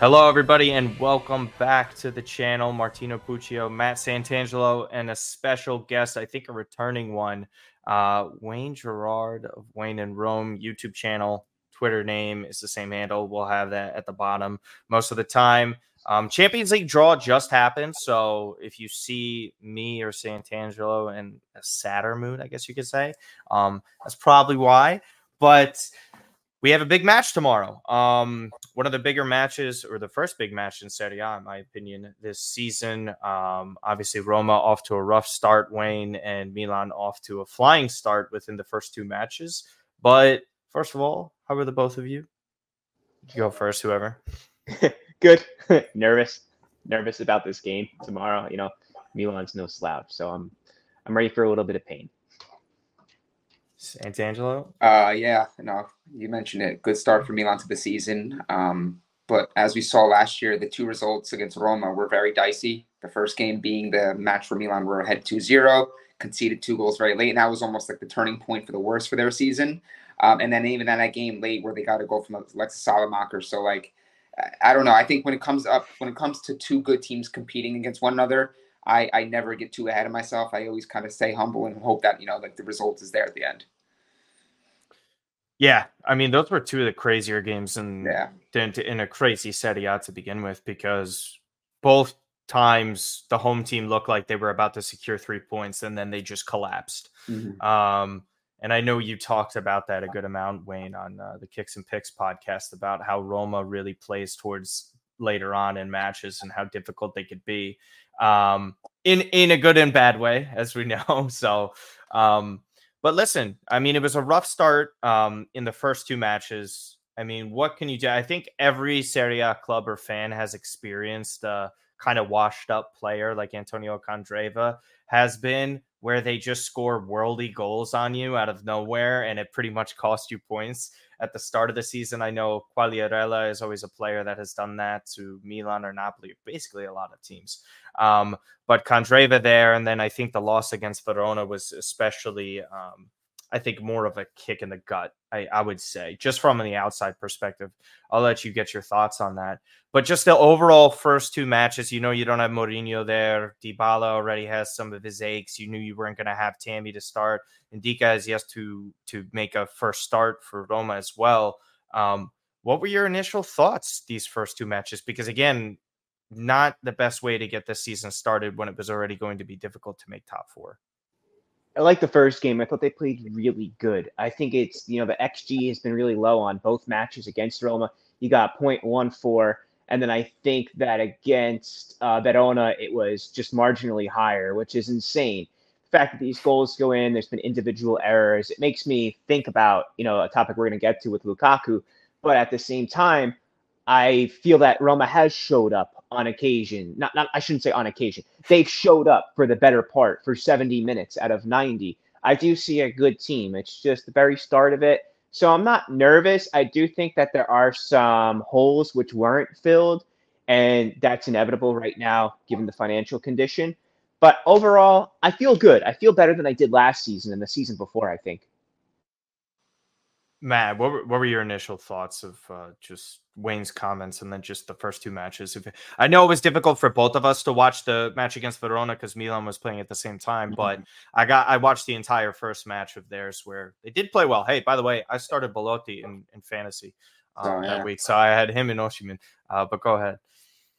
Hello, everybody, and welcome back to the channel. Martino Puccio, Matt Santangelo, and a special guest, I think a returning one, uh, Wayne Girard of Wayne and Rome YouTube channel. Twitter name is the same handle. We'll have that at the bottom most of the time. Um, Champions League draw just happened, so if you see me or Santangelo in a sadder mood, I guess you could say, um, that's probably why. But we have a big match tomorrow. Um, one of the bigger matches, or the first big match in Serie A, in my opinion, this season. Um, obviously, Roma off to a rough start, Wayne, and Milan off to a flying start within the first two matches. But first of all, how are the both of you? you go first, whoever. Good. nervous, nervous about this game tomorrow. You know, Milan's no slouch, so I'm I'm ready for a little bit of pain. Santangelo? Uh, yeah, no, you mentioned it. Good start for Milan to the season. Um, but as we saw last year, the two results against Roma were very dicey. The first game being the match for Milan were ahead 2 0, conceded two goals very late. And that was almost like the turning point for the worst for their season. Um, and then even in that game late where they got a goal from Alexis Saelemaekers. So, like, I don't know. I think when it comes up, when it comes to two good teams competing against one another, I, I never get too ahead of myself. I always kind of stay humble and hope that, you know, like the result is there at the end. Yeah, I mean those were two of the crazier games in yeah. in, in a crazy Serie A to begin with because both times the home team looked like they were about to secure three points and then they just collapsed. Mm-hmm. Um, and I know you talked about that a good amount, Wayne, on uh, the Kicks and Picks podcast about how Roma really plays towards later on in matches and how difficult they could be um, in in a good and bad way, as we know. So um, but listen, I mean, it was a rough start um, in the first two matches. I mean, what can you do? I think every Serie A club or fan has experienced a kind of washed up player like Antonio Candreva has been, where they just score worldy goals on you out of nowhere and it pretty much cost you points at the start of the season. I know Quagliarella is always a player that has done that to Milan or Napoli, basically a lot of teams. Um, but Candreva there, and then I think the loss against Verona was especially, um, I think, more of a kick in the gut. I, I would say, just from the outside perspective. I'll let you get your thoughts on that. But just the overall first two matches, you know, you don't have Mourinho there. Dybala already has some of his aches. You knew you weren't going to have Tammy to start. and has yes to to make a first start for Roma as well. Um, what were your initial thoughts these first two matches? Because again, not the best way to get this season started when it was already going to be difficult to make top four. I like the first game. I thought they played really good. I think it's, you know, the XG has been really low on both matches against Roma. You got 0.14. And then I think that against uh, Verona, it was just marginally higher, which is insane. The fact that these goals go in, there's been individual errors. It makes me think about, you know, a topic we're going to get to with Lukaku. But at the same time, I feel that Roma has showed up on occasion. Not, not I shouldn't say on occasion. They've showed up for the better part for 70 minutes out of 90. I do see a good team. It's just the very start of it. So I'm not nervous. I do think that there are some holes which weren't filled, and that's inevitable right now given the financial condition. But overall, I feel good. I feel better than I did last season and the season before, I think. Matt, what were, what were your initial thoughts of uh, just Wayne's comments and then just the first two matches? I know it was difficult for both of us to watch the match against Verona because Milan was playing at the same time, but mm-hmm. I got I watched the entire first match of theirs where they did play well. Hey, by the way, I started Belotti in, in fantasy um, oh, yeah. that week, so I had him in Osimhen. Uh, but go ahead.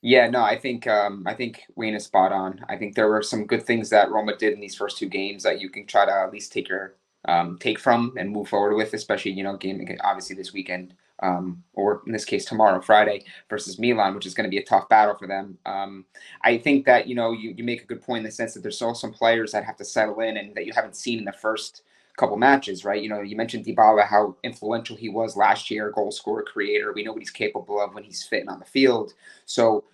Yeah, no, I think um, I think Wayne is spot on. I think there were some good things that Roma did in these first two games that you can try to at least take your um, take from and move forward with, especially you know game obviously this weekend um, or in this case tomorrow Friday versus Milan, which is going to be a tough battle for them. Um, I think that you know you, you make a good point in the sense that there's still some players that have to settle in and that you haven't seen in the first couple matches, right? You know, you mentioned Dybala, how influential he was last year, goal scorer, creator. We know what he's capable of when he's fitting on the field. So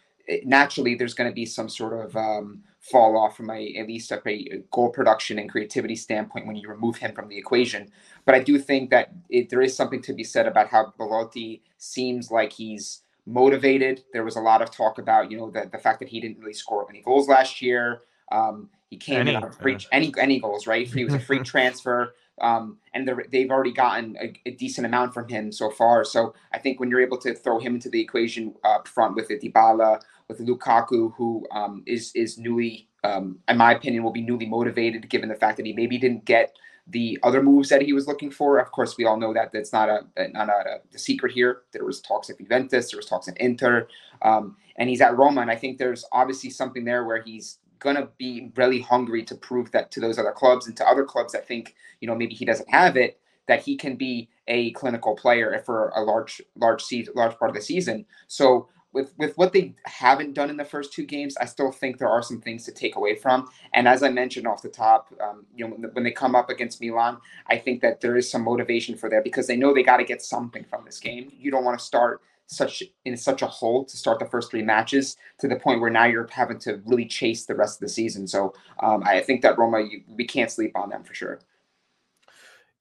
naturally, there's going to be some sort of um, fall off from a at least a goal production and creativity standpoint when you remove him from the equation. But I do think that it, there is something to be said about how Belotti seems like he's motivated. There was a lot of talk about you know the, the fact that he didn't really score any goals last year. Um, he came any, in on free yeah. any any goals, right? He was a free transfer. Um, and they've already gotten a, a, decent amount from him so far. So I think when you're able to throw him into the equation up front with the Dybala, with Lukaku, who um, is is newly, um, in my opinion, will be newly motivated given the fact that he maybe didn't get the other moves that he was looking for. Of course, we all know that that's not a not a, a secret here. There was talks at Juventus, there was talks at Inter, um, and he's at Roma. And I think there's obviously something there where he's gonna be really hungry to prove that to those other clubs and to other clubs that think you know maybe he doesn't have it that he can be a clinical player for a large large large part of the season. So with with what they haven't done in the first two games, I still think there are some things to take away from. And as I mentioned off the top, um, you know, when, they come up against Milan, I think that there is some motivation for that because they know they got to get something from this game. You don't want to start such in such a hole to start the first three matches to the point where now you're having to really chase the rest of the season. So um, I think that Roma, you, we can't sleep on them for sure.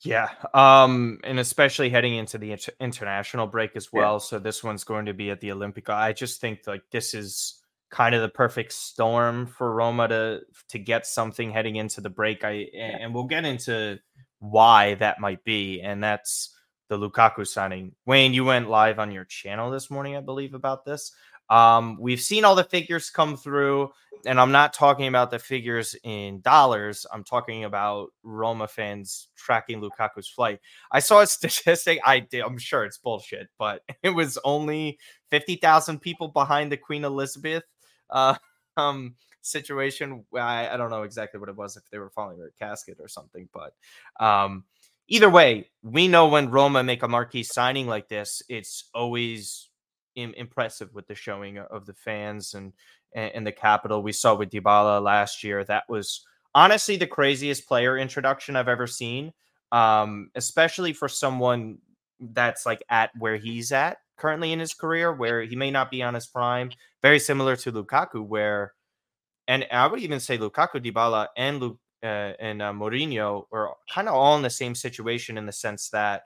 Yeah, um, and especially heading into the inter- international break as well. Yeah. So this one's going to be at the Olimpico. I just think like this is kind of the perfect storm for Roma to to get something heading into the break. I and we'll get into why that might be, and that's the Lukaku signing. Wayne, you went live on your channel this morning, I believe, about this. Um, we've seen all the figures come through, and I'm not talking about the figures in dollars. I'm talking about Roma fans tracking Lukaku's flight. I saw a statistic. I did, I'm sure it's bullshit, but it was only 50,000 people behind the Queen Elizabeth uh, um, situation. I, I, don't know exactly what it was if they were following her casket or something, but um, either way, we know when Roma make a marquee signing like this, it's always impressive with the showing of the fans and, and the capital. We saw with Dybala last year. That was honestly the craziest player introduction I've ever seen, um, especially for someone that's like at where he's at currently in his career, where he may not be on his prime. Very similar to Lukaku, where, and I would even say Lukaku, Dybala, and Luke uh, and uh, Mourinho were kind of all in the same situation in the sense that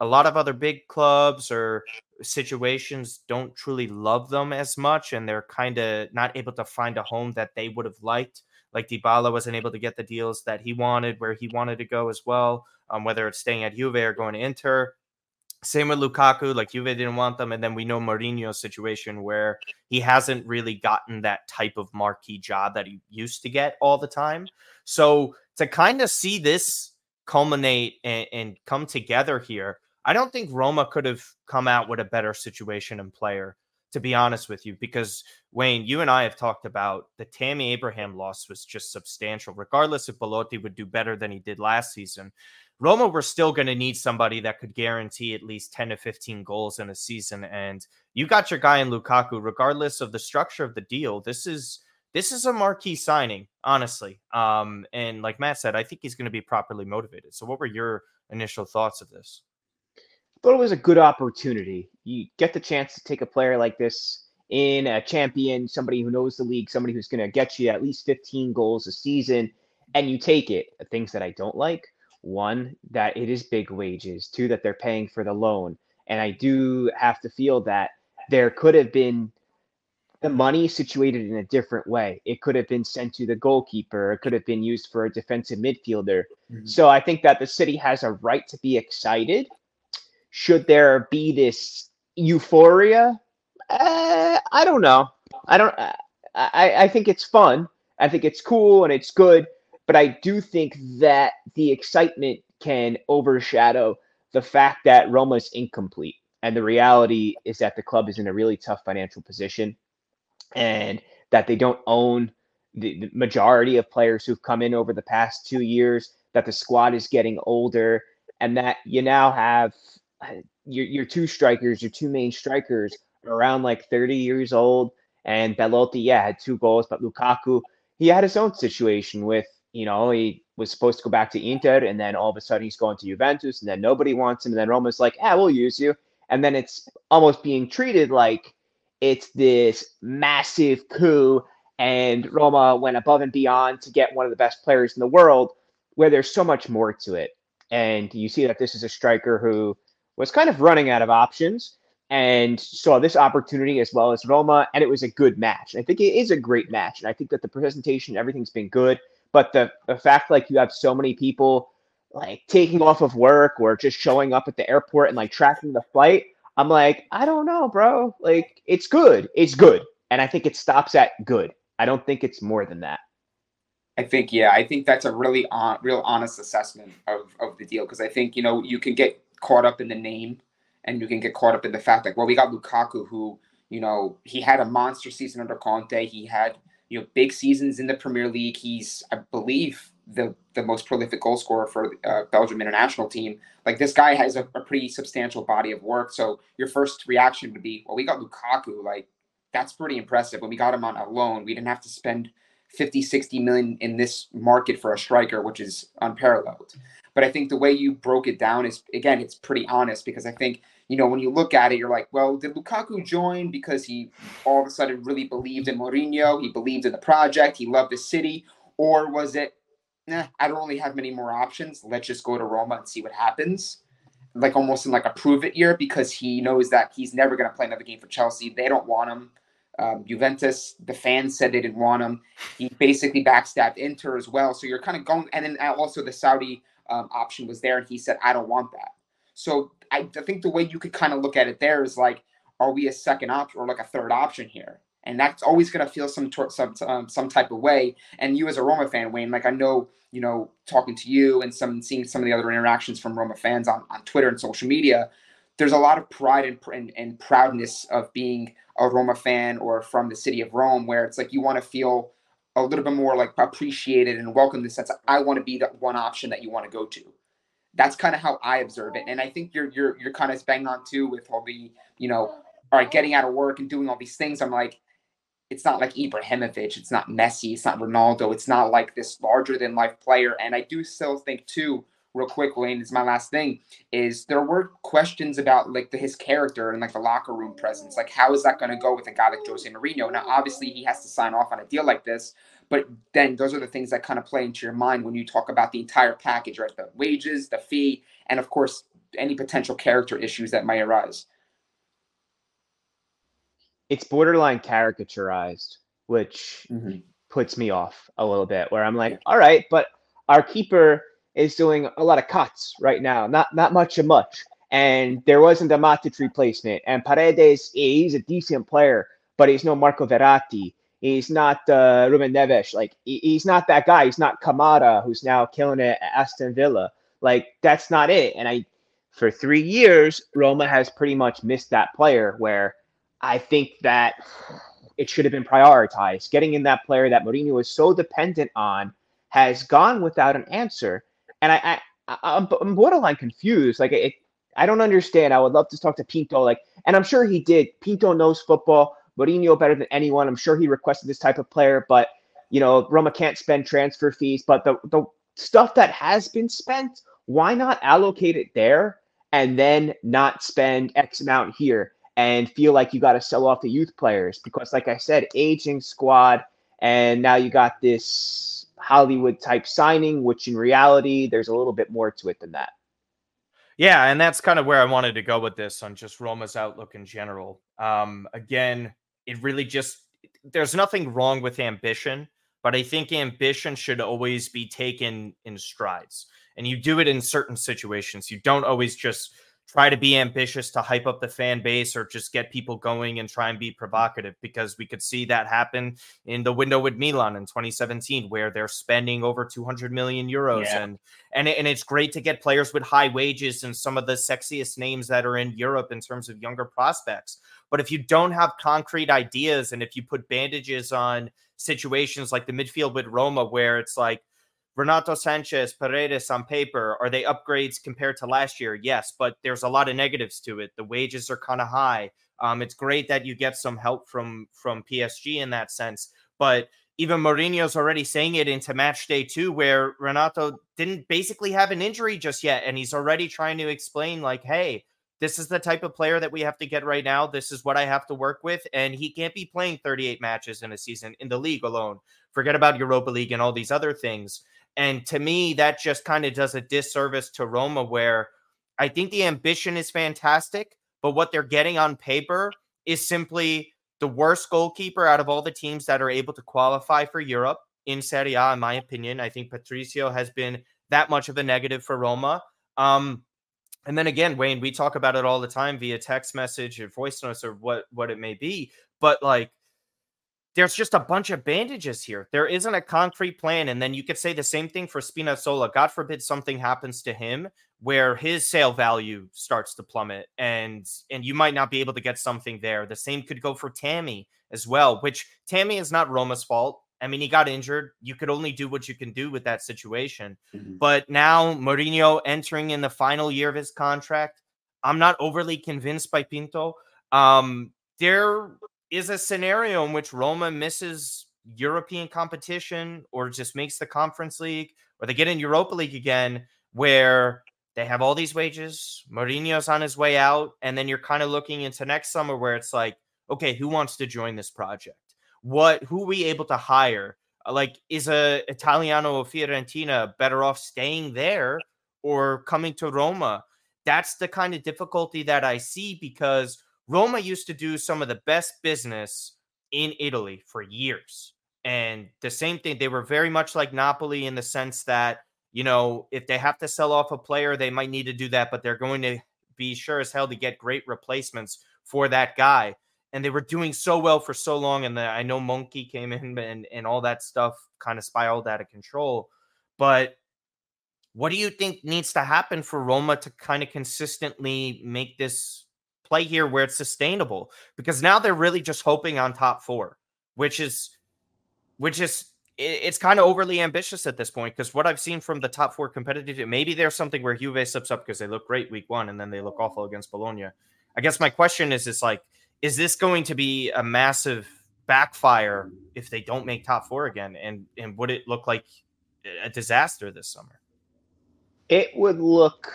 a lot of other big clubs or situations don't truly love them as much, and they're kind of not able to find a home that they would have liked. Like Dybala wasn't able to get the deals that he wanted, where he wanted to go as well. Um, whether it's staying at Juve or going to Inter. Same with Lukaku, like Juve didn't want them, and then we know Mourinho's situation where he hasn't really gotten that type of marquee job that he used to get all the time. So to kind of see this culminate and, and come together here, I don't think Roma could have come out with a better situation and player, to be honest with you, because Wayne, you and I have talked about the Tammy Abraham loss was just substantial. Regardless if Belotti would do better than he did last season, Roma were still going to need somebody that could guarantee at least 10 to 15 goals in a season. And you got your guy in Lukaku, regardless of the structure of the deal. This is this is a marquee signing, honestly. Um, and like Matt said, I think he's going to be properly motivated. So, what were your initial thoughts of this? Thought it was a good opportunity. You get the chance to take a player like this in a champion, somebody who knows the league, somebody who's going to get you at least 15 goals a season, and you take it. The things that I don't like one, that it is big wages, two, that they're paying for the loan. And I do have to feel that there could have been the money situated in a different way. It could have been sent to the goalkeeper. It could have been used for a defensive midfielder. Mm-hmm. So I think that the city has a right to be excited should there be this euphoria? Uh, I don't know. I don't. I I think it's fun. I think it's cool and it's good. But I do think that the excitement can overshadow the fact that Roma is incomplete. And the reality is that the club is in a really tough financial position and that they don't own the, the majority of players who've come in over the past two years, that the squad is getting older, and that you now have your your two strikers, your two main strikers, around like 30 years old. And Belotti, yeah, had two goals, but Lukaku, he had his own situation with, you know, he was supposed to go back to Inter, and then all of a sudden he's going to Juventus, and then nobody wants him, and then Roma's like, ah, we'll use you. And then it's almost being treated like it's this massive coup, and Roma went above and beyond to get one of the best players in the world, where there's so much more to it. And you see that this is a striker who was kind of running out of options and saw this opportunity as well as Roma, and it was a good match. I think it is a great match, and I think that the presentation, everything's been good. But the, the fact, like, you have so many people like taking off of work or just showing up at the airport and like tracking the flight. I'm like, I don't know, bro. Like, it's good. It's good. And I think it stops at good. I don't think it's more than that. I think, yeah, I think that's a really on, real honest assessment of, of the deal because I think, you know, you can get caught up in the name and you can get caught up in the fact like, well, we got Lukaku who, you know, he had a monster season under Conte. He had, you know, big seasons in the Premier League. He's, I believe, the the most prolific goal scorer for uh, Belgium international team. Like this guy has a, a, pretty substantial body of work. So your first reaction would be, well, we got Lukaku. Like that's pretty impressive. When we got him on a loan, we didn't have to spend 50, 60 million in this market for a striker, which is unparalleled. But I think the way you broke it down is again, it's pretty honest because I think you know when you look at it, you're like, well, did Lukaku join because he all of a sudden really believed in Mourinho, he believed in the project, he loved the city, or was it eh, I don't really have many more options. Let's just go to Roma and see what happens. Like almost in like a prove it year because he knows that he's never going to play another game for Chelsea. They don't want him. Um, Juventus, the fans said they didn't want him. He basically backstabbed Inter as well. So you're kind of going, and then also the Saudi um, option was there, and he said, I don't want that. So I, I think the way you could kind of look at it there is like, are we a second option or like a third option here? and that's always going to feel some some um, some type of way. And you as a Roma fan, Wayne, like I know you know talking to you and some seeing some of the other interactions from Roma fans on on Twitter and social media, there's a lot of pride and and, and proudness of being a Roma fan or from the city of Rome, where it's like you want to feel a little bit more like appreciated and welcome in the sense I want to be that one option that you want to go to. That's kind of how I observe it, and I think you're you're you're kind of bang on too with all the you know, all right, getting out of work and doing all these things. I'm like, it's not like Ibrahimovic, it's not Messi, it's not Ronaldo, it's not like this larger than life player. And I do still think too, real quick, Wayne, is my last thing, is there were questions about like the, his character and like the locker room presence. Like how is that going to go with a guy like Jose Mourinho? Now, obviously he has to sign off on a deal like this, but then those are the things that kind of play into your mind when you talk about the entire package, right? The wages, the fee, and of course any potential character issues that might arise it's borderline caricaturized, which mm-hmm. puts me off a little bit. Where I'm like, all right, but our keeper is doing a lot of cuts right now, not not much of much. And there wasn't a Matic replacement. And Paredes, he's a decent player, but he's no Marco Verratti. He's not uh, Ruben Neves. Like he's not that guy. He's not Kamara, who's now killing it at Aston Villa. Like that's not it. And I, for three years, Roma has pretty much missed that player where I think that it should have been prioritized. Getting in that player that Mourinho is so dependent on has gone without an answer, and I, I I'm, I'm borderline confused. Like it, I don't understand. I would love to talk to Pinto. Like, and I'm sure he did. Pinto knows football. Mourinho better than anyone. I'm sure he requested this type of player, but you know Roma can't spend transfer fees. But the the stuff that has been spent, why not allocate it there and then not spend X amount here? and feel like you got to sell off the youth players because, like I said, aging squad, and now you got this Hollywood type signing, which in reality, there's a little bit more to it than that. Yeah, and that's kind of where I wanted to go with this on just Roma's outlook in general. Um, again, it really just there's nothing wrong with ambition, but I think ambition should always be taken in strides. And you do it in certain situations. You don't always just try to be ambitious to hype up the fan base or just get people going and try and be provocative because we could see that happen in the window with Milan in 2017 where they're spending over 200 million euros yeah. and and and it's great to get players with high wages and some of the sexiest names that are in Europe in terms of younger prospects but if you don't have concrete ideas and if you put bandages on situations like the midfield with Roma where it's like Renato Sanches, Paredes on paper, are they upgrades compared to last year? Yes, but there's a lot of negatives to it. The wages are kind of high. Um, it's great that you get some help from from PSG in that sense, but even Mourinho's already saying it into match day two, where Renato didn't basically have an injury just yet, and he's already trying to explain like, hey, this is the type of player that we have to get right now. This is what I have to work with. And he can't be playing 38 matches in a season in the league alone. Forget about Europa League and all these other things. And to me, that just kind of does a disservice to Roma, where I think the ambition is fantastic, but what they're getting on paper is simply the worst goalkeeper out of all the teams that are able to qualify for Europe in Serie A, in my opinion. I think Patricio has been that much of a negative for Roma. Um, and then again, Wayne, we talk about it all the time via text message or voice notes or what what it may be. But like, there's just a bunch of bandages here. There isn't a concrete plan, and then you could say the same thing for Spinazzola. God forbid something happens to him where his sale value starts to plummet, and and you might not be able to get something there. The same could go for Tammy as well. Which Tammy is not Roma's fault. I mean, he got injured. You could only do what you can do with that situation. Mm-hmm. But now Mourinho entering in the final year of his contract, I'm not overly convinced by Pinto. Um, there is a scenario in which Roma misses European competition or just makes the Conference League or they get in Europa League again, where they have all these wages. Mourinho's on his way out, and then you're kind of looking into next summer where it's like, okay, who wants to join this project? what who are we able to hire? Uh, like, is a Italiano or Fiorentina better off staying there or coming to Roma? That's the kind of difficulty that I see because Roma used to do some of the best business in Italy for years. And the same thing, they were very much like Napoli in the sense that, you know, if they have to sell off a player, they might need to do that, but they're going to be sure as hell to get great replacements for that guy and they were doing so well for so long. And the, I know Monchi came in and, and all that stuff kind of spiraled out of control. But what do you think needs to happen for Roma to kind of consistently make this play here where it's sustainable? Because now they're really just hoping on top four, which is, which is, it's kind of overly ambitious at this point because what I've seen from the top four competitive, maybe there's something where Juve slips up because they look great week one and then they look awful against Bologna. I guess my question is, is like, is this going to be a massive backfire if they don't make top four again? And and would it look like a disaster this summer? It would look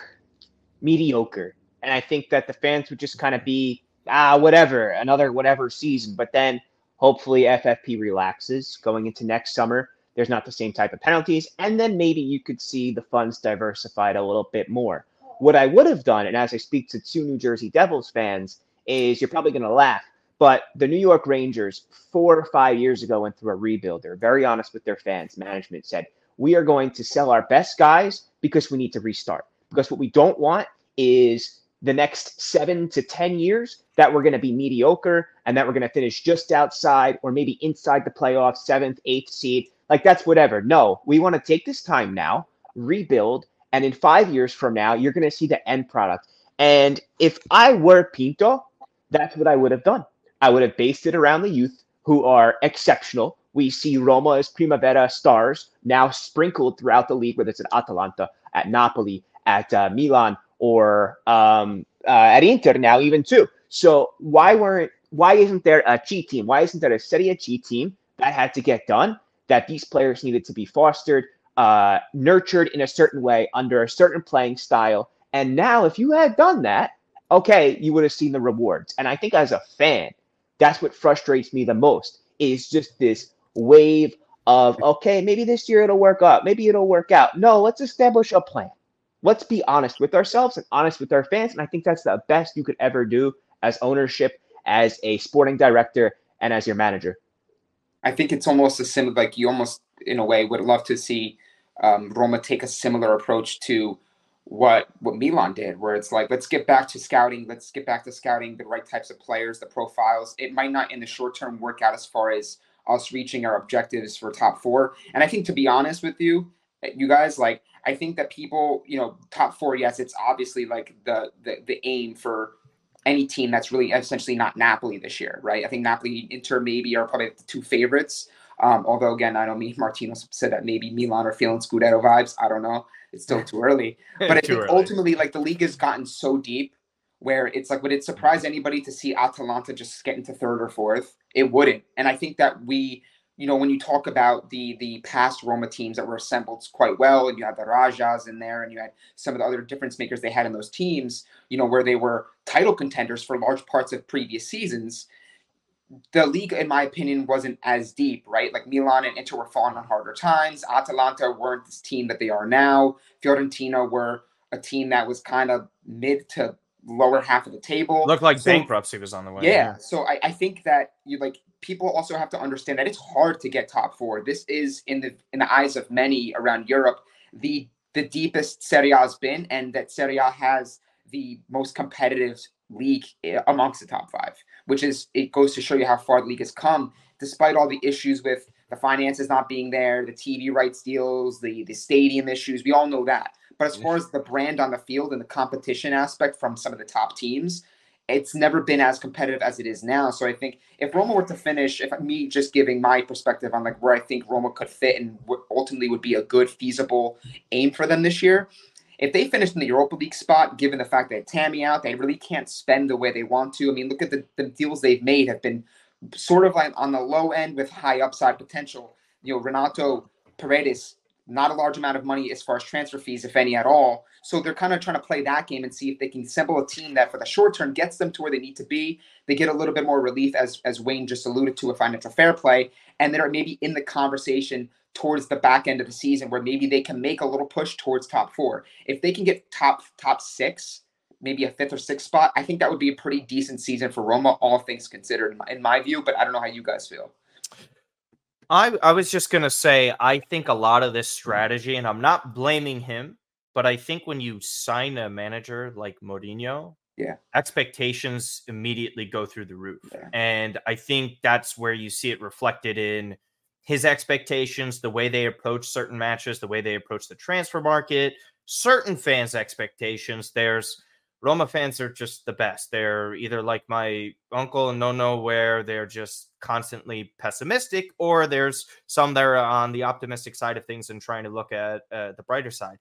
mediocre. And I think that the fans would just kind of be, ah, whatever, another whatever season. But then hopefully FFP relaxes going into next summer. There's not the same type of penalties. And then maybe you could see the funds diversified a little bit more. What I would have done, and as I speak to two New Jersey Devils fans, is you're probably going to laugh, but the New York Rangers, four or five years ago, went through a rebuild. They're very honest with their fans. Management said, We are going to sell our best guys because we need to restart. Because what we don't want is the next seven to 10 years that we're going to be mediocre and that we're going to finish just outside or maybe inside the playoffs, seventh, eighth seed. Like that's whatever. No, we want to take this time now, rebuild, and in five years from now, you're going to see the end product. And if I were Pinto, that's what I would have done. I would have based it around the youth who are exceptional. We see Roma as Primavera stars now sprinkled throughout the league, whether it's at Atalanta, at Napoli, at uh, Milan, or um, uh, at Inter now even too. So why weren't why isn't there a G team? Why isn't there a Serie G team that had to get done? That these players needed to be fostered, uh, nurtured in a certain way under a certain playing style. And now, if you had done that, okay, you would have seen the rewards. And I think as a fan, that's what frustrates me the most is just this wave of, okay, maybe this year it'll work out. Maybe it'll work out. No, let's establish a plan. Let's be honest with ourselves and honest with our fans. And I think that's the best you could ever do as ownership, as a sporting director, and as your manager. I think it's almost a similar, like you almost, in a way, would love to see um, Roma take a similar approach to what what Milan did, where it's like, let's get back to scouting, let's get back to scouting the right types of players, the profiles. It might not in the short term work out as far as us reaching our objectives for top four. And I think to be honest with you, you guys, like I think that people, you know, top four, yes, it's obviously like the the, the aim for any team that's really essentially not Napoli this year, right? I think Napoli, Inter, maybe are probably the two favorites. Um, although again, I don't know me, Martino said that maybe Milan are feeling Scudetto vibes. I don't know. It's still too early. But I think early. ultimately, like the league has gotten so deep where it's like, would it surprise anybody to see Atalanta just get into third or fourth? It wouldn't. And I think that we, you know, when you talk about the the past Roma teams that were assembled quite well, and you had the Radjas in there, and you had some of the other difference makers they had in those teams, you know, where they were title contenders for large parts of previous seasons the league, in my opinion, wasn't as deep, right? Like Milan and Inter were falling on harder times. Atalanta weren't this team that they are now. Fiorentina were a team that was kind of mid to lower half of the table. Looked like so, bankruptcy was on the way. Yeah. yeah. So I, I think that you like people also have to understand that it's hard to get top four. This is in the in the eyes of many around Europe the the deepest Serie A has been, and that Serie A has the most competitive league eh, amongst the top five, which is it goes to show you how far the league has come, despite all the issues with the finances not being there, the TV rights deals, the the stadium issues. We all know that. But as far as the brand on the field and the competition aspect from some of the top teams, it's never been as competitive as it is now. So I think if Roma were to finish, if me just giving my perspective on like where I think Roma could fit and ultimately would be a good feasible aim for them this year, if they finish in the Europa League spot, given the fact that Tammy out, they really can't spend the way they want to. I mean, look at the, the deals they've made have been sort of like on the low end with high upside potential. You know, Renato Paredes, not a large amount of money as far as transfer fees, if any at all. So they're kind of trying to play that game and see if they can assemble a team that for the short term gets them to where they need to be. They get a little bit more relief, as as Wayne just alluded to, a financial fair play, and they're maybe in the conversation towards the back end of the season where maybe they can make a little push towards top four. If they can get top top six, maybe a fifth or sixth spot, I think that would be a pretty decent season for Roma, all things considered, in my, in my view. But I don't know how you guys feel. I I was just gonna say I think a lot of this mm-hmm. strategy, and I'm not blaming him, but I think when you sign a manager like Mourinho, yeah, expectations immediately go through the roof, yeah. and I think that's where you see it reflected in his expectations, the way they approach certain matches, the way they approach the transfer market, certain fans' expectations. There's Roma fans are just the best. They're either like my uncle and Nono, where they're just constantly pessimistic, or there's some that are on the optimistic side of things and trying to look at uh, the brighter side.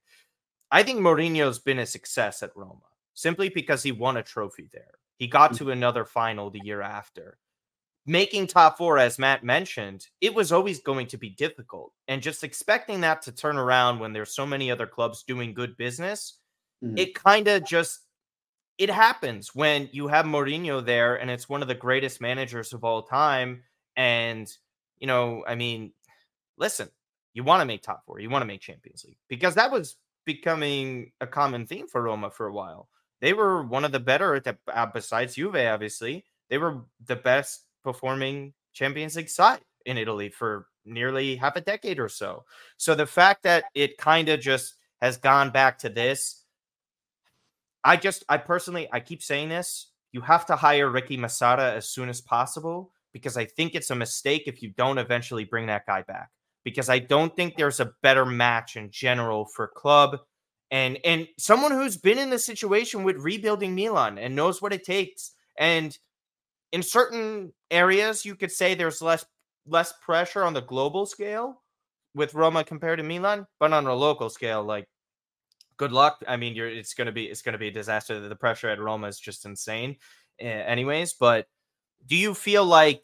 I think Mourinho's been a success at Roma simply because he won a trophy there. He got mm. to another final the year after. Making top four, as Matt mentioned, it was always going to be difficult. And just expecting that to turn around when there's so many other clubs doing good business, mm. it kind of just it happens when you have Mourinho there and it's one of the greatest managers of all time. And, you know, I mean, listen, you want to make top four, you want to make Champions League because that was becoming a common theme for Roma for a while. They were one of the better, uh, besides Juve, obviously, they were the best performing Champions League side in Italy for nearly half a decade or so. So the fact that it kind of just has gone back to this I just, I personally, I keep saying this. You have to hire Ricky Massara as soon as possible because I think it's a mistake if you don't eventually bring that guy back. Because I don't think there's a better match in general for club and and someone who's been in the situation with rebuilding Milan and knows what it takes. And in certain areas, you could say there's less less pressure on the global scale with Roma compared to Milan, but on a local scale, like good luck. I mean, you're it's gonna be it's gonna be a disaster. The pressure at Roma is just insane, eh, anyways. But do you feel like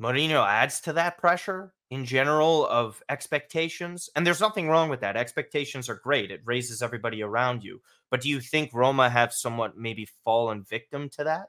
Mourinho adds to that pressure in general of expectations? And there's nothing wrong with that. Expectations are great. It raises everybody around you. But do you think Roma have somewhat maybe fallen victim to that?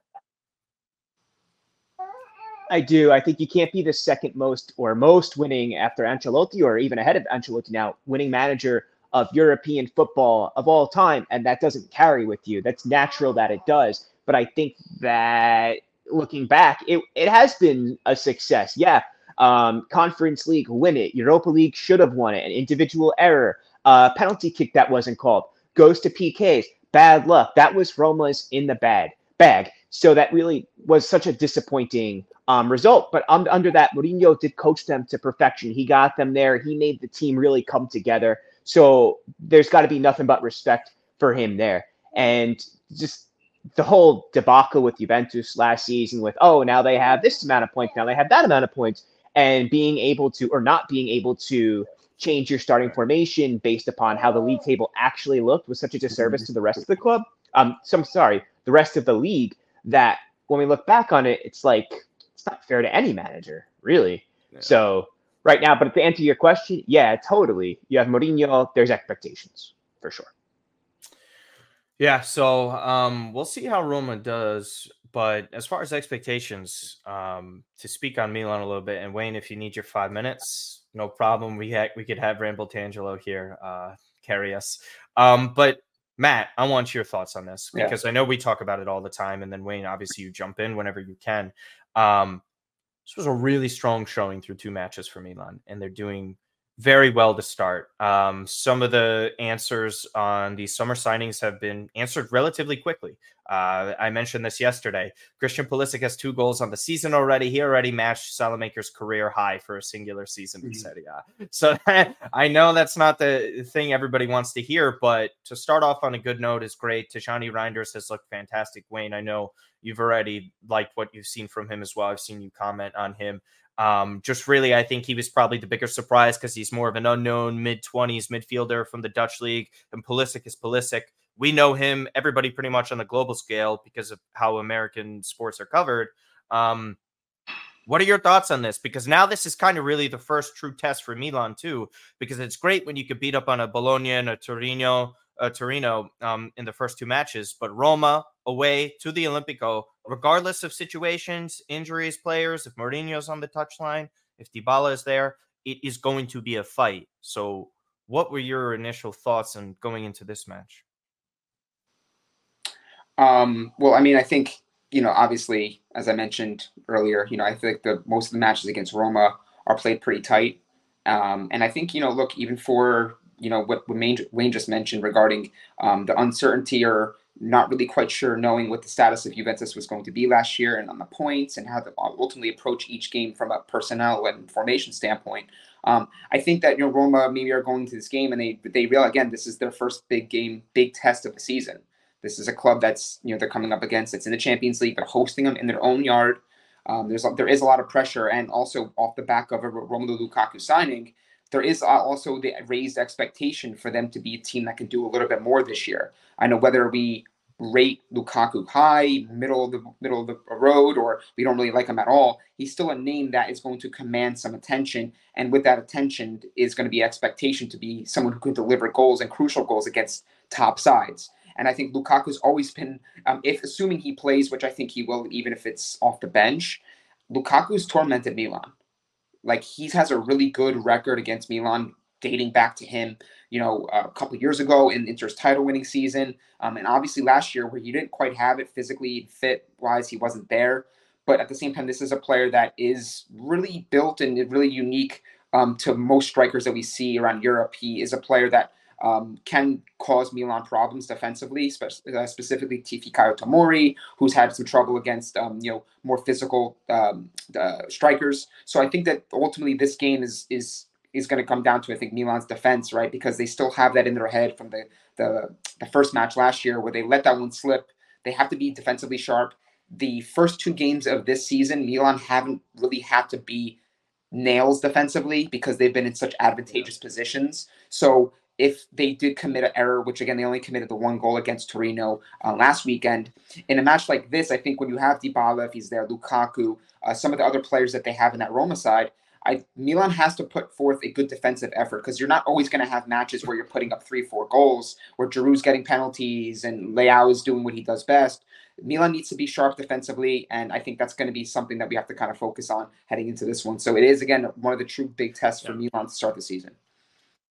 I do. I think you can't be the second most or most winning after Ancelotti or even ahead of Ancelotti now, winning manager of European football of all time, and that doesn't carry with you. That's natural that it does. But I think that looking back, it, it has been a success. Yeah. Um, Conference League, win it. Europa League should have won it. An individual error, uh, penalty kick that wasn't called, goes to PKs. Bad luck. That was Roma's in the bad bag. So that really was such a disappointing um, result. But um, under that, Mourinho did coach them to perfection. He got them there. He made the team really come together. So there's got to be nothing but respect for him there. And just the whole debacle with Juventus last season with, oh, now they have this amount of points, now they have that amount of points, and being able to, or not being able to change your starting formation based upon how the league table actually looked was such a disservice to the rest of the club. Um, so I'm sorry, the rest of the league that when we look back on it, it's like, it's not fair to any manager, really. Yeah. So right now. But to answer your question, yeah, totally. You have Mourinho, there's expectations for sure. Yeah, so um, we'll see how Roma does. But as far as expectations, um, to speak on Milan a little bit, and Wayne, if you need your five minutes, no problem. We ha- we could have Ramble Tangelo here uh, carry us. Um, but Matt, I want your thoughts on this because yeah. I know we talk about it all the time, and then Wayne, obviously, you jump in whenever you can. Um, this was a really strong showing through two matches for Milan, and they're doing very well to start. Um, some of the answers on the summer signings have been answered relatively quickly. Uh, I mentioned this yesterday. Christian Pulisic has two goals on the season already. He already matched Saelemaekers' career high for a singular season mm-hmm. in Serie A. So I know that's not the thing everybody wants to hear, but to start off on a good note is great. Tijjani Reijnders has looked fantastic. Wayne, I know you've already liked what you've seen from him as well. I've seen you comment on him. Um, just really, I think he was probably the bigger surprise because he's more of an unknown mid 20s midfielder from the Dutch league. And Pulisic is Pulisic. We know him, everybody pretty much on the global scale because of how American sports are covered. Um, what are your thoughts on this? Because now this is kind of really the first true test for Milan too. Because it's great when you could beat up on a Bologna and a Torino, a Torino um, in the first two matches, but Roma away to the Olimpico, regardless of situations, injuries, players, if Mourinho's on the touchline, if Dybala is there, it is going to be a fight. So, what were your initial thoughts on going into this match? Um, well, I mean, I think you know, obviously, as I mentioned earlier, you know, I think the most of the matches against Roma are played pretty tight, um, and I think you know, look, even for you know what Wayne, just mentioned regarding um, the uncertainty or not really quite sure knowing what the status of Juventus was going to be last year and on the points and how to ultimately approach each game from a personnel and formation standpoint. Um, I think that you know Roma maybe are going to this game and they they realize again this is their first big game, big test of the season. This is a club that's you know they're coming up against. It's in the Champions League. They're hosting them in their own yard. Um, there's there is a lot of pressure, and also off the back of a Romelu Lukaku signing, there is also the raised expectation for them to be a team that can do a little bit more this year. I know whether we rate Lukaku high, middle of the middle of the road, or we don't really like him at all, he's still a name that is going to command some attention. And with that attention is going to be expectation to be someone who can deliver goals and crucial goals against top sides. And I think Lukaku's always been, um, if assuming he plays, which I think he will, even if it's off the bench, Lukaku's tormented Milan. Like he has a really good record against Milan dating back to him, you know, a couple years ago in Inter's title winning season. Um, and obviously last year where he didn't quite have it physically fit wise, he wasn't there. But at the same time, this is a player that is really built and really unique um, to most strikers that we see around Europe. He is a player that um, can cause Milan problems defensively, spe- uh, specifically Fikayo Tomori, who's had some trouble against um, you know more physical um, uh, strikers. So I think that ultimately this game is is is going to come down to I think Milan's defense, right? Because they still have that in their head from the the the first match last year where they let that one slip. They have to be defensively sharp. The first two games of this season, Milan haven't really had to be nails defensively because they've been in such advantageous positions. So if they did commit an error, which again they only committed the one goal against Torino uh, last weekend, in a match like this, I think when you have Dybala, if he's there, Lukaku, uh, some of the other players that they have in that Roma side, I Milan has to put forth a good defensive effort because you're not always going to have matches where you're putting up three, four goals, where Giroud's getting penalties and Leao is doing what he does best. Milan needs to be sharp defensively, and I think that's going to be something that we have to kind of focus on heading into this one. So it is again one of the true big tests yeah. for Milan to start the season.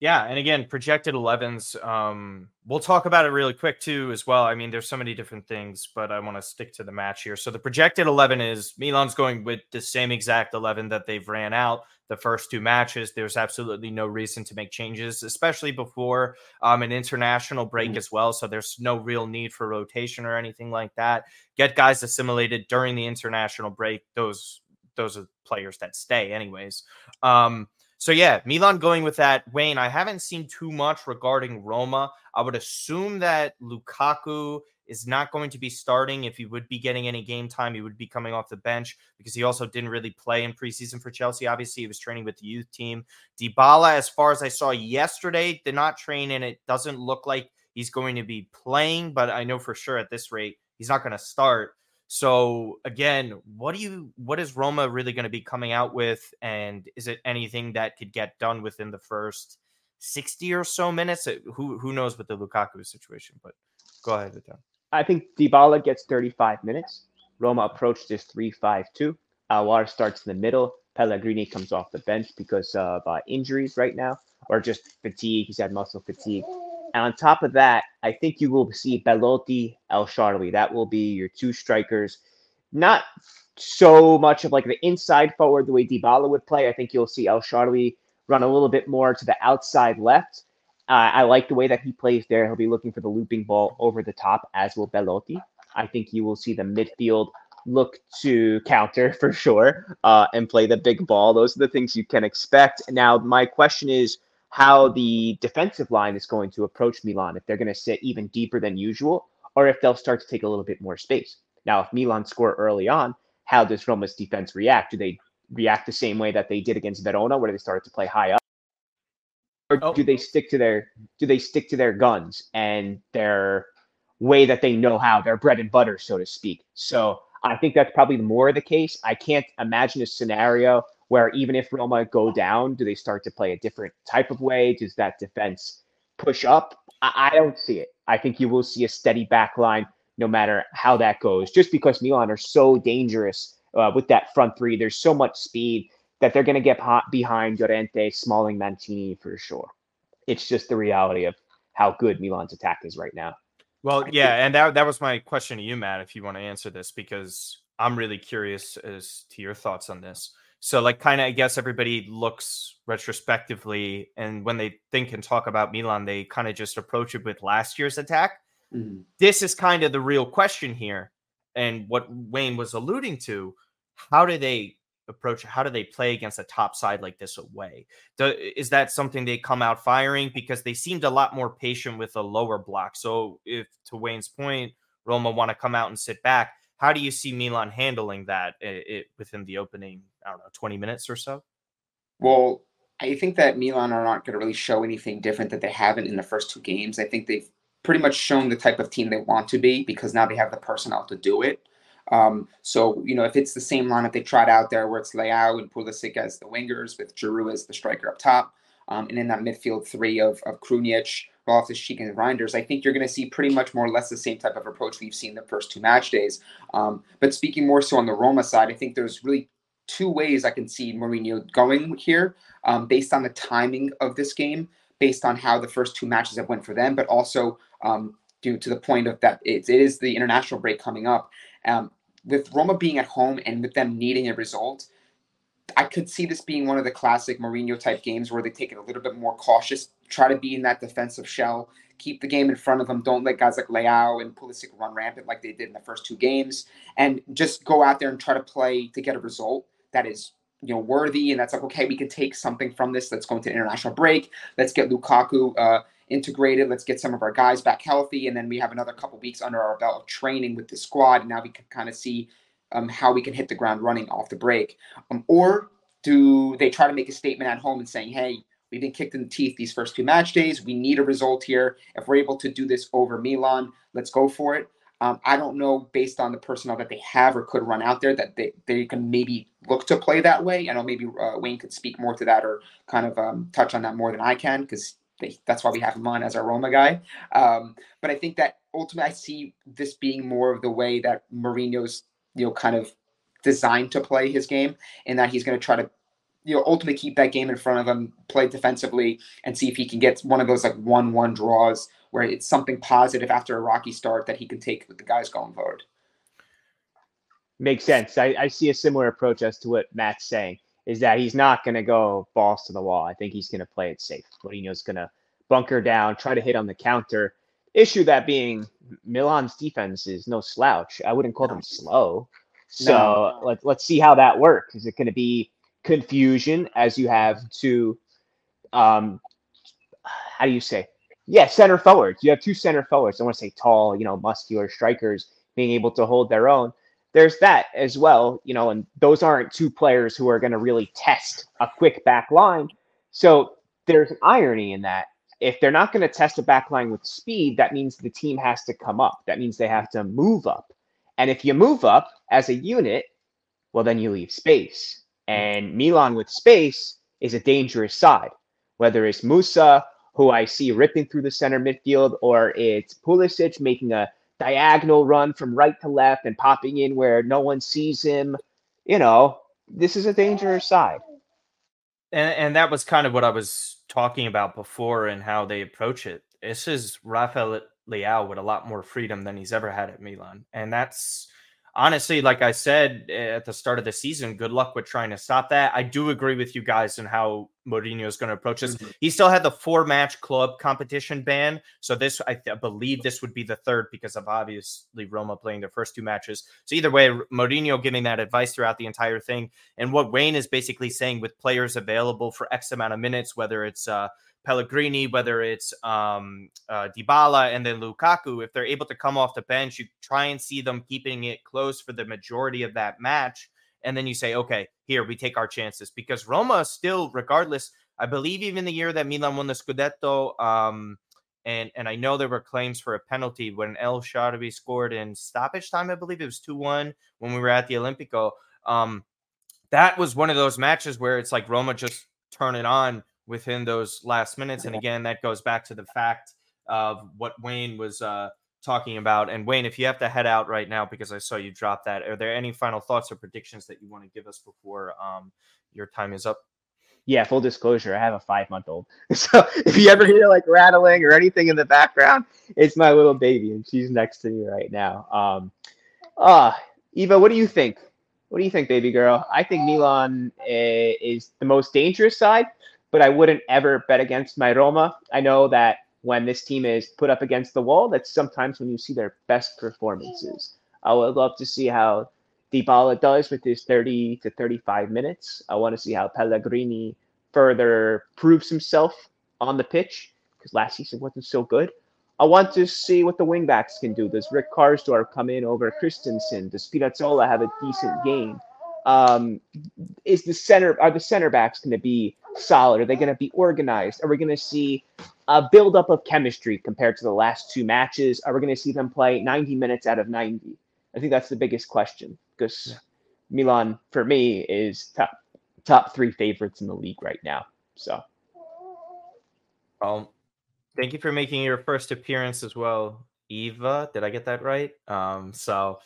Yeah, and again, projected 11s. Um, we'll talk about it really quick too, as well. I mean, there's so many different things, but I want to stick to the match here. So the projected 11 is Milan's going with the same exact 11 that they've ran out the first two matches. There's absolutely no reason to make changes, especially before um, an international break mm-hmm. as well. So there's no real need for rotation or anything like that. Get guys assimilated during the international break. Those those are players that stay, anyways. Um, so yeah, Milan going with that. Wayne, I haven't seen too much regarding Roma. I would assume that Lukaku is not going to be starting. If he would be getting any game time, he would be coming off the bench because he also didn't really play in preseason for Chelsea. Obviously, he was training with the youth team. Dybala, as far as I saw yesterday, did not train, and it doesn't look like he's going to be playing. But I know for sure at this rate, he's not going to start. So again, what do you what is Roma really going to be coming out with and is it anything that could get done within the first 60 or so minutes? Who who knows with the Lukaku situation, but go ahead with that. I think Dybala gets 35 minutes. Roma approached this 3-5-2. Aouar starts in the middle. Pellegrini comes off the bench because of uh, injuries right now or just fatigue. He's had muscle fatigue. And on top of that, I think you will see Belotti, El Shaarawy. That will be your two strikers. Not so much of like the inside forward the way Dybala would play. I think you'll see El Shaarawy run a little bit more to the outside left. Uh, I like the way that he plays there. He'll be looking for the looping ball over the top, as will Belotti. I think you will see the midfield look to counter for sure uh, and play the big ball. Those are the things you can expect. Now, my question is how the defensive line is going to approach Milan, if they're going to sit even deeper than usual, or if they'll start to take a little bit more space. Now, if Milan score early on, how does Roma's defense react? Do they react the same way that they did against Verona, where they started to play high up? Or oh. do they stick to their do they stick to their guns and their way that they know how, their bread and butter, so to speak? So I think that's probably more the case. I can't imagine a scenario where even if Roma go down, do they start to play a different type of way? Does that defense push up? I, I don't see it. I think you will see a steady back line no matter how that goes, just because Milan are so dangerous uh, with that front three. There's so much speed that they're going to get hot behind Llorente, Smalling, Mancini for sure. It's just the reality of how good Milan's attack is right now. Well, yeah, and that that was my question to you, Matt. If you want to answer this, because I'm really curious as to your thoughts on this. So, like, kind of, I guess everybody looks retrospectively, and when they think and talk about Milan, they kind of just approach it with last year's attack. Mm-hmm. This is kind of the real question here, and what Wayne was alluding to. How do they approach how do they play against a top side like this away do, is that something they come out firing because they seemed a lot more patient with a lower block so if to wayne's point roma want to come out and sit back how do you see milan handling that it, it, within the opening i don't know 20 minutes or so? Well i think that milan are not going to really show anything different that they haven't in the first two games. I think they've pretty much shown the type of team they want to be because now they have the personnel to do it. Um, so, you know, if it's the same lineup they tried out there where it's Leao and Pulisic as the wingers with Giroud as the striker up top, um, and in that midfield three of, of Krunic, Loftus-Cheek, and Reijnders, I think you're going to see pretty much more or less the same type of approach we've seen the first two match days. Um, but speaking more so on the Roma side, I think there's really two ways I can see Mourinho going here um, based on the timing of this game, based on how the first two matches have went for them, but also um, due to the point of that it, it is the international break coming up. Um, with Roma being at home and with them needing a result, I could see this being one of the classic Mourinho type games where they take it a little bit more cautious, try to be in that defensive shell, keep the game in front of them, don't let guys like Leao and Pulisic run rampant like they did in the first two games, and just go out there and try to play to get a result that is you know worthy and that's like okay we can take something from this let's go into international break let's get lukaku uh, integrated. Let's get some of our guys back healthy, and then we have another couple weeks under our belt of training with the squad. And now we can kind of see um, how we can hit the ground running off the break. Um, or do they try to make a statement at home and saying, "Hey, we've been kicked in the teeth these first two match days. We need a result here. If we're able to do this over Milan, let's go for it." Um, I don't know, based on the personnel that they have or could run out there, that they, they can maybe look to play that way. I know maybe uh, Wayne could speak more to that or kind of um, touch on that more than I can because that's why we have him on as our Roma guy. Um, but I think that ultimately I see this being more of the way that Mourinho's you know kind of designed to play his game, and that he's going to try to you know ultimately keep that game in front of him, play defensively, and see if he can get one of those like one-one draws where it's something positive after a rocky start that he can take with the guys going forward. Makes sense. I, I see a similar approach as to what Matt's saying is that he's not going to go balls to the wall. I think he's going to play it safe. Mourinho's going to bunker down, try to hit on the counter. Issue that being Milan's defense is no slouch. I wouldn't call them slow. So no. let, let's see how that works. Is it going to be confusion as you have two, um, how do you say? Yeah, center forwards. You have two center forwards. I want to say tall, you know, muscular strikers being able to hold their own there's that as well, you know, and those aren't two players who are going to really test a quick back line. So there's an irony in that. If they're not going to test a back line with speed, that means the team has to come up. That means they have to move up. And if you move up as a unit, well, then you leave space. Mm. And Milan with space is a dangerous side, whether it's Musah, who I see ripping through the center midfield, or it's Pulisic making a diagonal run from right to left and popping in where no one sees him. You know, this is a dangerous side. And, and that was kind of what I was talking about before and how they approach it. This is Rafael Leao with a lot more freedom than he's ever had at Milan. And that's, honestly, like I said eh, at the start of the season, good luck with trying to stop that. I do agree with you guys on how Mourinho is going to approach this. Mm-hmm. He still had the four match club competition ban. So this, I th- believe this would be the third because of obviously Roma playing their first two matches. So either way, Mourinho giving that advice throughout the entire thing. And what Wayne is basically saying with players available for X amount of minutes, whether it's, uh, Pellegrini, whether it's um, uh, Dybala and then Lukaku, if they're able to come off the bench, you try and see them keeping it close for the majority of that match. And then you say, okay, here we take our chances because Roma still, regardless, I believe even the year that Milan won the Scudetto, um, and and I know there were claims for a penalty when El Shaarawy scored in stoppage time. I believe it was two one when we were at the Olimpico. Um, that was one of those matches where it's like Roma just turn it on within those last minutes. And again, that goes back to the fact of what Wayne was uh, talking about. And Wayne, if you have to head out right now because I saw you drop that, are there any final thoughts or predictions that you want to give us before um, your time is up? Yeah, full disclosure, I have a five month old. So if you ever hear like rattling or anything in the background, it's my little baby and she's next to me right now. Um, uh, Eva, what do you think? What do you think, baby girl? I think Milan uh, is the most dangerous side, but I wouldn't ever bet against my Roma. I know that when this team is put up against the wall, that's sometimes when you see their best performances. I would love to see how Dybala does with his 30 to 35 minutes. I want to see how Pellegrini further proves himself on the pitch because last season wasn't so good. I want to see what the wingbacks can do. Does Rick Karsdorp come in over Kristensen? Does Spinazzola have a decent game? Um, is the center are the center backs going to be solid? Are they going to be organized? Are we going to see a buildup of chemistry compared to the last two matches? Are we going to see them play 90 minutes out of 90? I think that's the biggest question because yeah. Milan, for me, is top top three favorites in the league right now. So, um, thank you for making your first appearance as well, Eva. Did I get that right? Um, so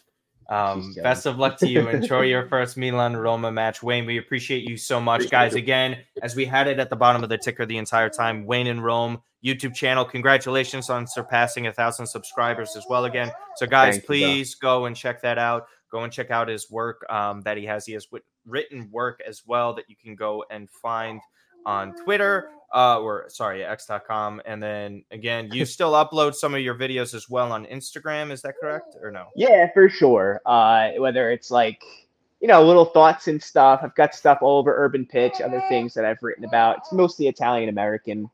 um, best of luck to you. Enjoy your first Milan Roma match. Wayne, we appreciate you so much, guys. Again, as we had it at the bottom of the ticker the entire time, Wayne in Rome YouTube channel. Congratulations on surpassing a thousand subscribers as well again. So, guys, Thank please you, go and check that out. Go and check out his work um, that he has. He has written work as well that you can go and find on Twitter uh, or sorry, x.com. And then again, you still upload some of your videos as well on Instagram. Is that correct or no? Yeah, for sure. Uh, whether it's like, you know, little thoughts and stuff. I've got stuff all over Urban Pitch, other things that I've written about. It's mostly Italian American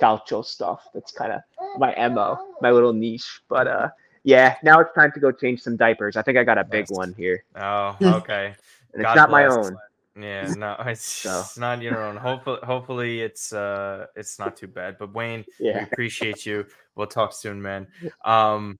calcio stuff. That's kind of my MO, my little niche. But uh, yeah, now it's time to go change some diapers. I think I got a big one here. Oh, okay. and it's not bless. my own. Yeah, no, it's, so. it's not your own. Hopefully, hopefully it's uh it's not too bad. But Wayne, yeah. we appreciate you. We'll talk soon, man. Um,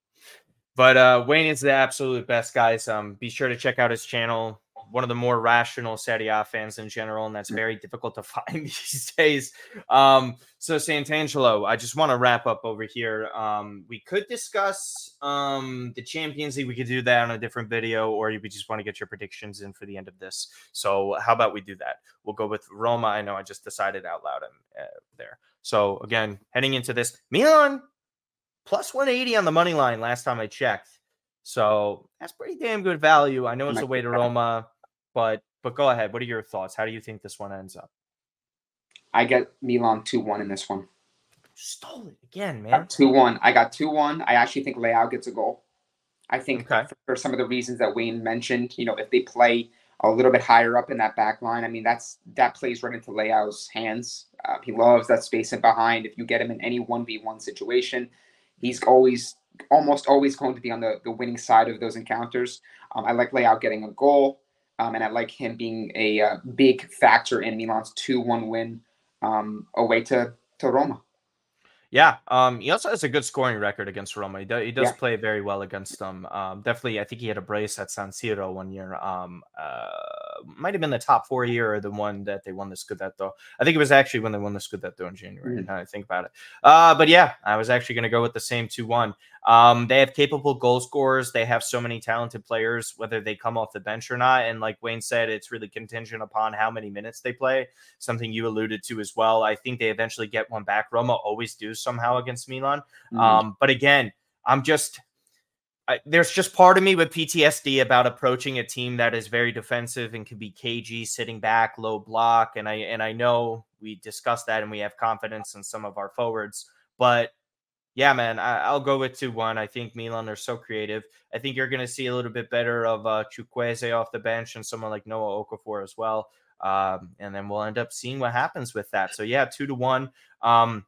but uh, Wayne is the absolute best, guys. Um, be sure to check out his channel one of the more rational Serie A fans in general, and that's very difficult to find these days. Um, so Santangelo, I just want to wrap up over here. Um, we could discuss um, the Champions League. We could do that on a different video, or you just want to get your predictions in for the end of this. So how about we do that? We'll go with Roma. I know I just decided out loud uh, there. So again, heading into this, Milan plus 180 on the money line last time I checked. So that's pretty damn good value. I know it's a way to Roma. But but go ahead. What are your thoughts? How do you think this one ends up? I get Milan two one in this one. Stole it again, man. Two one. I got two one. I actually think Leao gets a goal. I think okay. for, some of the reasons that Wayne mentioned, you know, if they play a little bit higher up in that back line, I mean, that's that plays right into Leao's hands. Uh, he loves that space in behind. If you get him in any one v one situation, he's always almost always going to be on the, the winning side of those encounters. Um, I like Leao getting a goal. Um, and I like him being a uh, big factor in Milan's 2 1 win um, away to, to Roma. Yeah, um, he also has a good scoring record against Roma. He, do, he does yeah. play very well against them. Um, definitely, I think he had a brace at San Siro one year. Um, uh, might have been the top four year or the one that they won the Scudetto. I think it was actually when they won the Scudetto in January. Mm. Now I think about it. Uh, but yeah, I was actually going to go with the same two one. Um, they have capable goal scorers. They have so many talented players, whether they come off the bench or not. And like Wayne said, it's really contingent upon how many minutes they play. Something you alluded to as well. I think they eventually get one back. Roma always do somehow against Milan. Mm-hmm. Um, but again, I'm just I, there's just part of me with PTSD about approaching a team that is very defensive and can be cagey, sitting back, low block, and I and I know we discussed that and we have confidence in some of our forwards, but yeah, man, I, will go with two one. I think Milan are so creative. I think you're going to see a little bit better of uh, Chukwueze off the bench and someone like Noah Okafor as well. Um, and then we'll end up seeing what happens with that. So yeah, two to one. Um,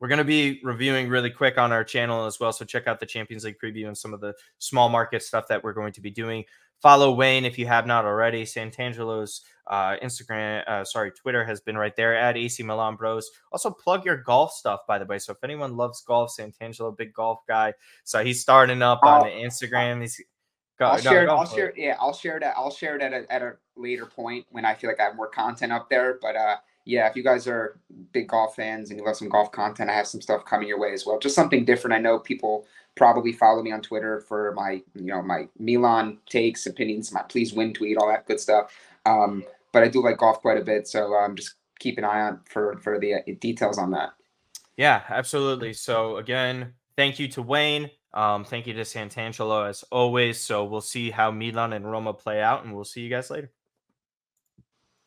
we're going to be reviewing really quick on our channel as well. So check out the Champions League preview and some of the small market stuff that we're going to be doing. Follow Wayne if you have not already. Santangelo's uh, Instagram, uh, sorry, Twitter has been right there at AC Milan Bros. Also, plug your golf stuff, by the way. So if anyone loves golf, Santangelo, big golf guy. So he's starting up on Instagram. He's Go, I'll no, share. I'll share. It. Yeah, I'll share that. I'll share it at a, at a later point when I feel like I have more content up there. But uh, yeah, if you guys are big golf fans and you love some golf content, I have some stuff coming your way as well. Just something different. I know people probably follow me on Twitter for my, you know, my Milan takes, opinions, my please win tweet, all that good stuff. Um, but I do like golf quite a bit, so um, just keep an eye on for for the uh, details on that. Yeah, absolutely. So again, thank you to Wayne. Um, thank you to Santangelo as always. So we'll see how Milan and Roma play out, and we'll see you guys later.